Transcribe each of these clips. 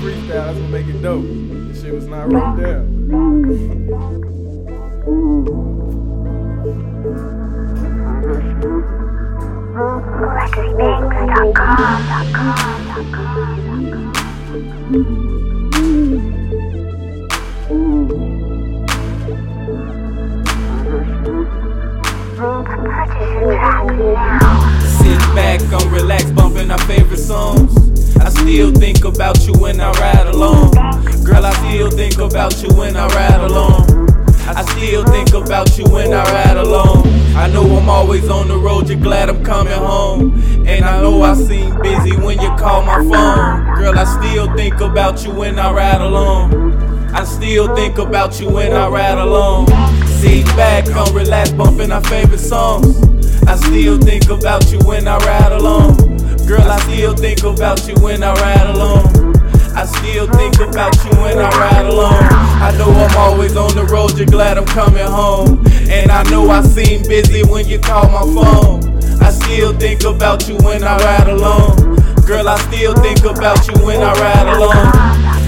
freestyle. That's what make it dope. This shit was not written down. Sit back, I'm relaxed, bumping our favorite songs. I still think about you when I ride along. Girl, I still think about you when I ride along. I still think about you when I ride along. I know I'm always on the road, you're glad I'm coming home. And I know I seem busy when you call my phone. Girl, I still think about you when I ride along. I still think about you when I ride along. Sit back, I'm relaxed, bumping our favorite songs. I still think about you when I ride along. Girl, I still think about you when I ride alone. I still think about you when I ride alone. I know I'm always on the road, you're glad I'm coming home. And I know I seem busy when you call my phone. I still think about you when I ride alone. Girl, I still think about you when I ride alone.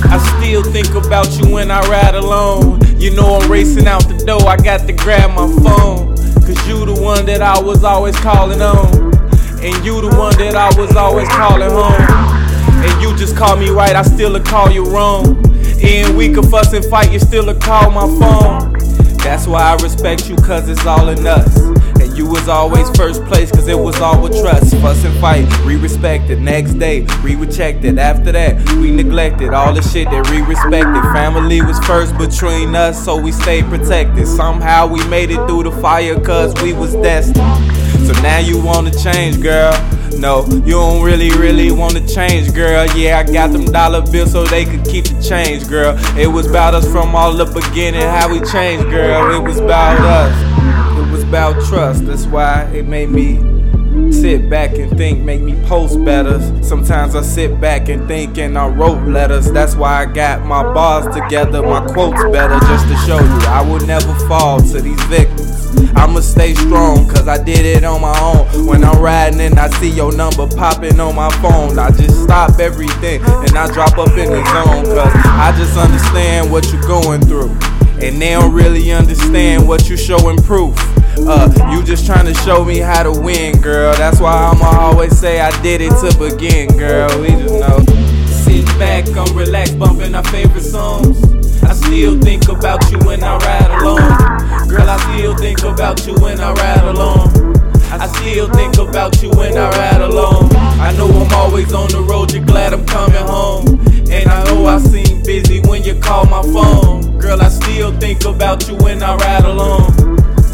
I still think about you when I ride alone. You know I'm racing out the door, I got to grab my phone. Cause you the one that I was always calling on. And you the one that I was always calling home. And you just call me right, I still a call you wrong. And we could fuss and fight, you still a call my phone. That's why I respect you, cause it's all in us. And you was always first place, cause it was all with trust. Fuss and fight, we respected. Next day, we rejected. After that, we neglected all the shit that we respected. Family was first between us, so we stayed protected. Somehow we made it through the fire, cause we was destined. So now you wanna change, girl. No, you don't really, really wanna change, girl. Yeah, I got them dollar bills so they could keep the change, girl. It was about us from all the beginning, how we changed, girl. It was about us. It was about trust. That's why it made me sit back and think, make me post better. Sometimes I sit back and think and I wrote letters. That's why I got my bars together, my quotes better, just to show you I will never fall to these victims. I'ma stay strong, cause I did it on my own. When I'm riding and I see your number popping on my phone, I just stop everything and I drop up in the zone. Cause I just understand what you're going through. And they don't really understand what you're showing proof. Uh, you just trying to show me how to win, girl. That's why I'ma always say I did it to begin, girl. We just know. Sit back, I'm relaxed, bumping our favorite songs. I still think about you when I ride along. Girl, I still think about you when I ride along. I still think about you when I ride along. I know I'm always on the road, you're glad I'm coming home. And I know I seem busy when you call my phone. Girl, I still think about you when I ride along.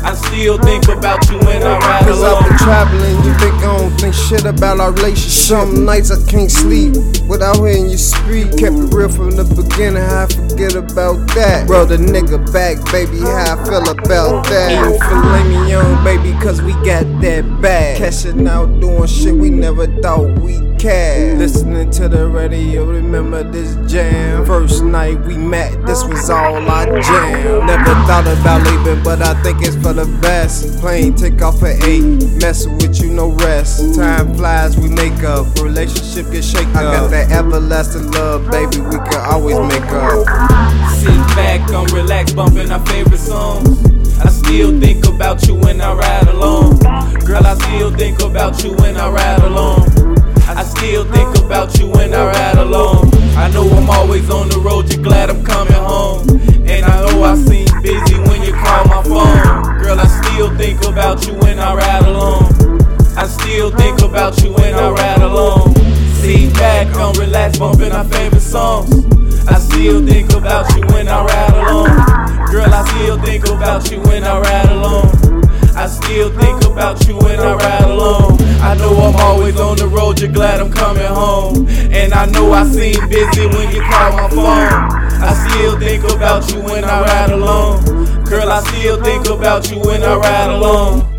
I still think about you when I ride Cause I've been traveling, you think I don't shit about our relationship. Some nights I can't sleep without hearing you speak. Kept it real from the beginning, how I forget about that. Bro, the nigga back, baby, how I feel about that. Eating filet mignon, baby, cause we got that bag. Cashing out, doing shit we never thought we can. Listening to the radio, remember this jam. First night we met, this was all I jam. Never thought about leaving, but I think it's for the best. Plane take off at 8, messing with you, no rest. Time flies, we make up. Relationship get shake I got that everlasting love, baby, we can always make up. Sit back, I'm relaxed, bumping our favorite songs. I still think about you when I ride along. Girl, I still think about you when I ride along. Still think about you when I ride along. I know I'm always on the road, you're glad I'm coming home. And I know I seem busy when you call my phone. Girl, I still think about you when I ride along. I still think about you when I ride along. Sit back, I'm relaxed, bumping our favorite songs. I still think about you when I ride along. Girl, I still think about you when I ride along. I still think about you when I ride along. I know I'm always on the road, you're glad I'm coming home. And I know I seem busy when you call my phone. I still think about you when I ride alone. Girl, I still think about you when I ride along.